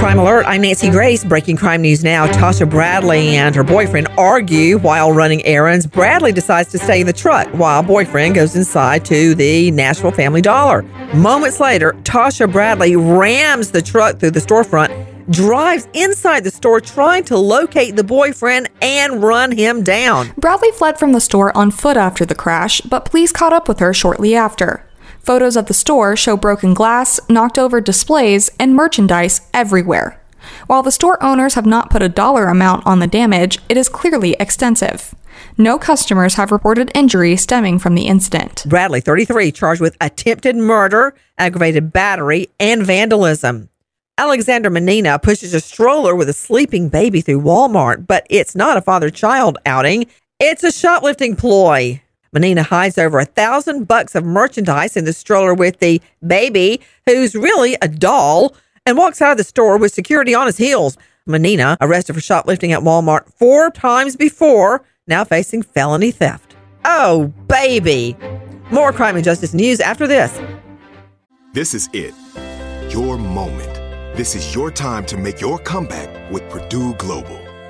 Crime Alert, I'm Nancy Grace. Breaking crime news now. Tasha Bradley and her boyfriend argue while running errands. Bradley decides to stay in the truck while boyfriend goes inside to the Nashville Family Dollar. Moments later, Tasha Bradley rams the truck through the storefront, drives inside the store trying to locate the boyfriend and run him down. Bradley fled from the store on foot after the crash, but police caught up with her shortly after. Photos of the store show broken glass, knocked over displays, and merchandise everywhere. While the store owners have not put a dollar amount on the damage, it is clearly extensive. No customers have reported injury stemming from the incident. Bradley, 33, charged with attempted murder, aggravated battery, and vandalism. Alexander Menina pushes a stroller with a sleeping baby through Walmart, but it's not a father child outing, it's a shoplifting ploy. Menina hides over a thousand bucks of merchandise in the stroller with the baby, who's really a doll, and walks out of the store with security on his heels. Menina, arrested for shoplifting at Walmart four times before, now facing felony theft. Oh, baby. More crime and justice news after this. This is it. Your moment. This is your time to make your comeback with Purdue Global.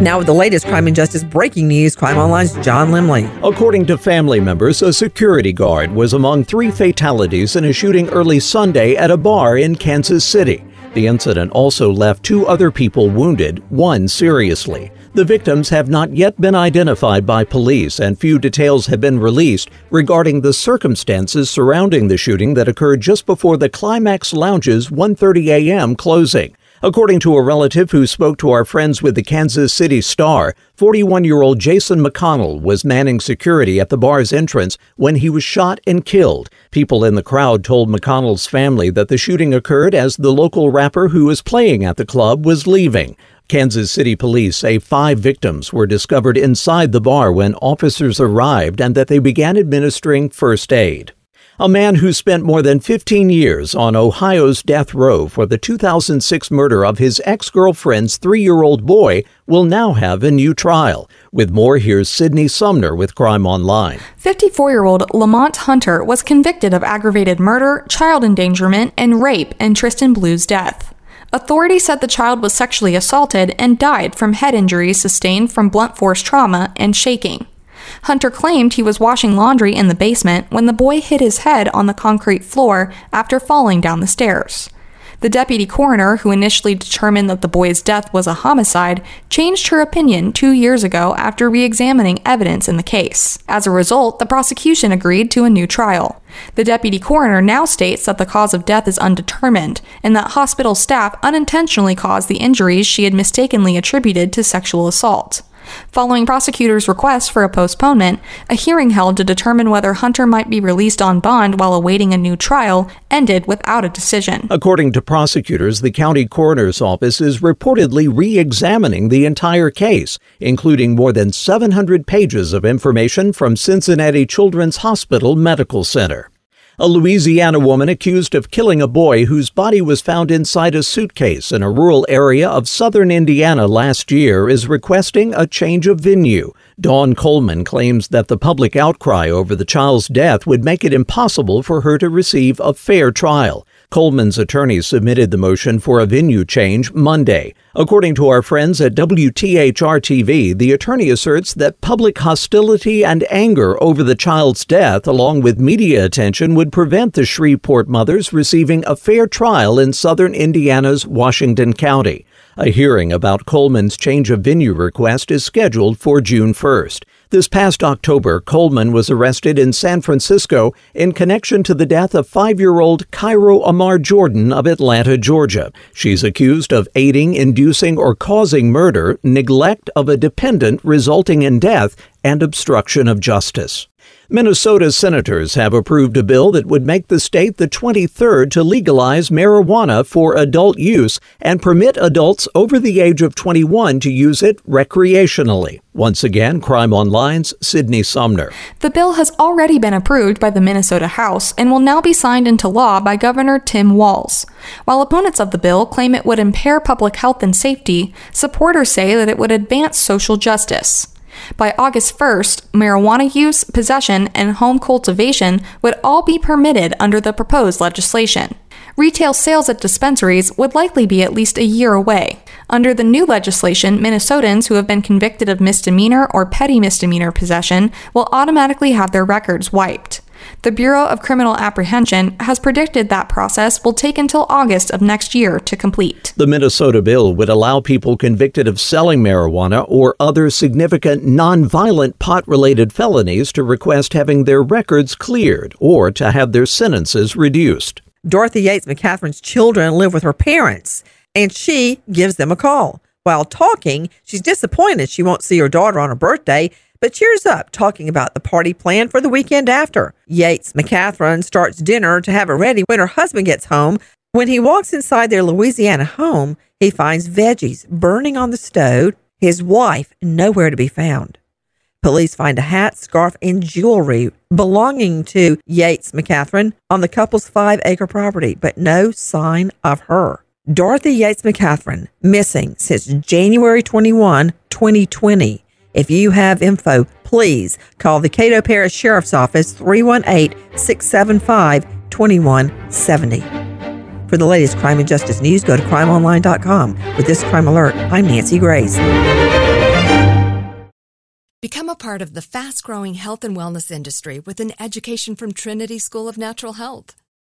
Now, with the latest crime and justice breaking news, Crime Online's John Limley. According to family members, a security guard was among three fatalities in a shooting early Sunday at a bar in Kansas City. The incident also left two other people wounded, one seriously. The victims have not yet been identified by police, and few details have been released regarding the circumstances surrounding the shooting that occurred just before the Klymax Lounge's 1:30 a.m. closing. According to a relative who spoke to our friends with the Kansas City Star, 41 year old Jason McConnell was manning security at the bar's entrance when he was shot and killed. People in the crowd told McConnell's family that the shooting occurred as the local rapper who was playing at the club was leaving. Kansas City police say five victims were discovered inside the bar when officers arrived and that they began administering first aid. A man who spent more than 15 years on Ohio's death row for the 2006 murder of his ex girlfriend's three year old boy will now have a new trial. With more, here's Sydney Sumner with Crime Online. 54 year old Lamont Hunter was convicted of aggravated murder, child endangerment, and rape in Trustin Blue's death. Authorities said the child was sexually assaulted and died from head injuries sustained from blunt force trauma and shaking. Hunter claimed he was washing laundry in the basement when the boy hit his head on the concrete floor after falling down the stairs. The deputy coroner, who initially determined that the boy's death was a homicide, changed her opinion two years ago after re examining evidence in the case. As a result, the prosecution agreed to a new trial. The deputy coroner now states that the cause of death is undetermined and that hospital staff unintentionally caused the injuries she had mistakenly attributed to sexual assault. Following prosecutors' request for a postponement, a hearing held to determine whether Hunter might be released on bond while awaiting a new trial ended without a decision. According to prosecutors, the county coroner's office is reportedly re examining the entire case, including more than 700 pages of information from Cincinnati Children's Hospital Medical Center. A Louisiana woman accused of killing a boy whose body was found inside a suitcase in a rural area of southern Indiana last year is requesting a change of venue. Dawn Coleman claims that the public outcry over the child's death would make it impossible for her to receive a fair trial. Coleman's attorney submitted the motion for a venue change Monday. According to our friends at WTHR TV, the attorney asserts that public hostility and anger over the child's death, along with media attention, would prevent the Shreveport mothers receiving a fair trial in southern Indiana's Washington County. A hearing about Coleman's change of venue request is scheduled for June 1st. This past October, Coleman was arrested in San Francisco in connection to the death of five year old Cairo Ammar Jordan of Atlanta, Georgia. She's accused of aiding, inducing, or causing murder, neglect of a dependent resulting in death, and obstruction of justice. Minnesota senators have approved a bill that would make the state the 23rd to legalize marijuana for adult use and permit adults over the age of 21 to use it recreationally. Once again, Crime Online's Sydney Sumner. The bill has already been approved by the Minnesota House and will now be signed into law by Governor Tim Walz. While opponents of the bill claim it would impair public health and safety, supporters say that it would advance social justice. By August 1st, marijuana use, possession, and home cultivation would all be permitted under the proposed legislation. Retail sales at dispensaries would likely be at least a year away. Under the new legislation, Minnesotans who have been convicted of misdemeanor or petty misdemeanor possession will automatically have their records wiped. The Bureau of Criminal Apprehension has predicted that process will take until August of next year to complete. The Minnesota bill would allow people convicted of selling marijuana or other significant nonviolent pot related felonies to request having their records cleared or to have their sentences reduced. Dorothy Yates McCathron's children live with her parents, and she gives them a call. While talking, she's disappointed she won't see her daughter on her birthday, but cheers up talking about the party plan for the weekend after. Yates McCathron starts dinner to have it ready when her husband gets home. When he walks inside their Louisiana home, he finds veggies burning on the stove, his wife nowhere to be found. Police find a hat, scarf, and jewelry belonging to Yates McCathron on the couple's five acre property, but no sign of her. Dorothy Yates McCathron, missing since January 21, 2020. If you have info, please call the Caddo Parish Sheriff's Office 318 675 2170. For the latest crime and justice news, go to crimeonline.com. With this crime alert, I'm Nancy Grace. Become a part of the fast growing health and wellness industry with an education from Trinity School of Natural Health.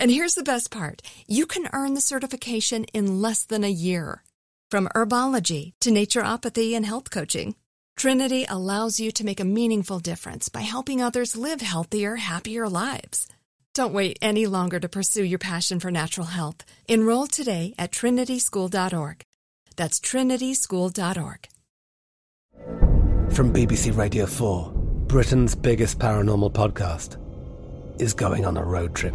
and here's the best part you can earn the certification in less than a year. From herbology to naturopathy and health coaching, Trinity allows you to make a meaningful difference by helping others live healthier, happier lives. Don't wait any longer to pursue your passion for natural health. Enroll today at trinityschool.org. That's trinityschool.org. From BBC Radio 4, Britain's biggest paranormal podcast is going on a road trip.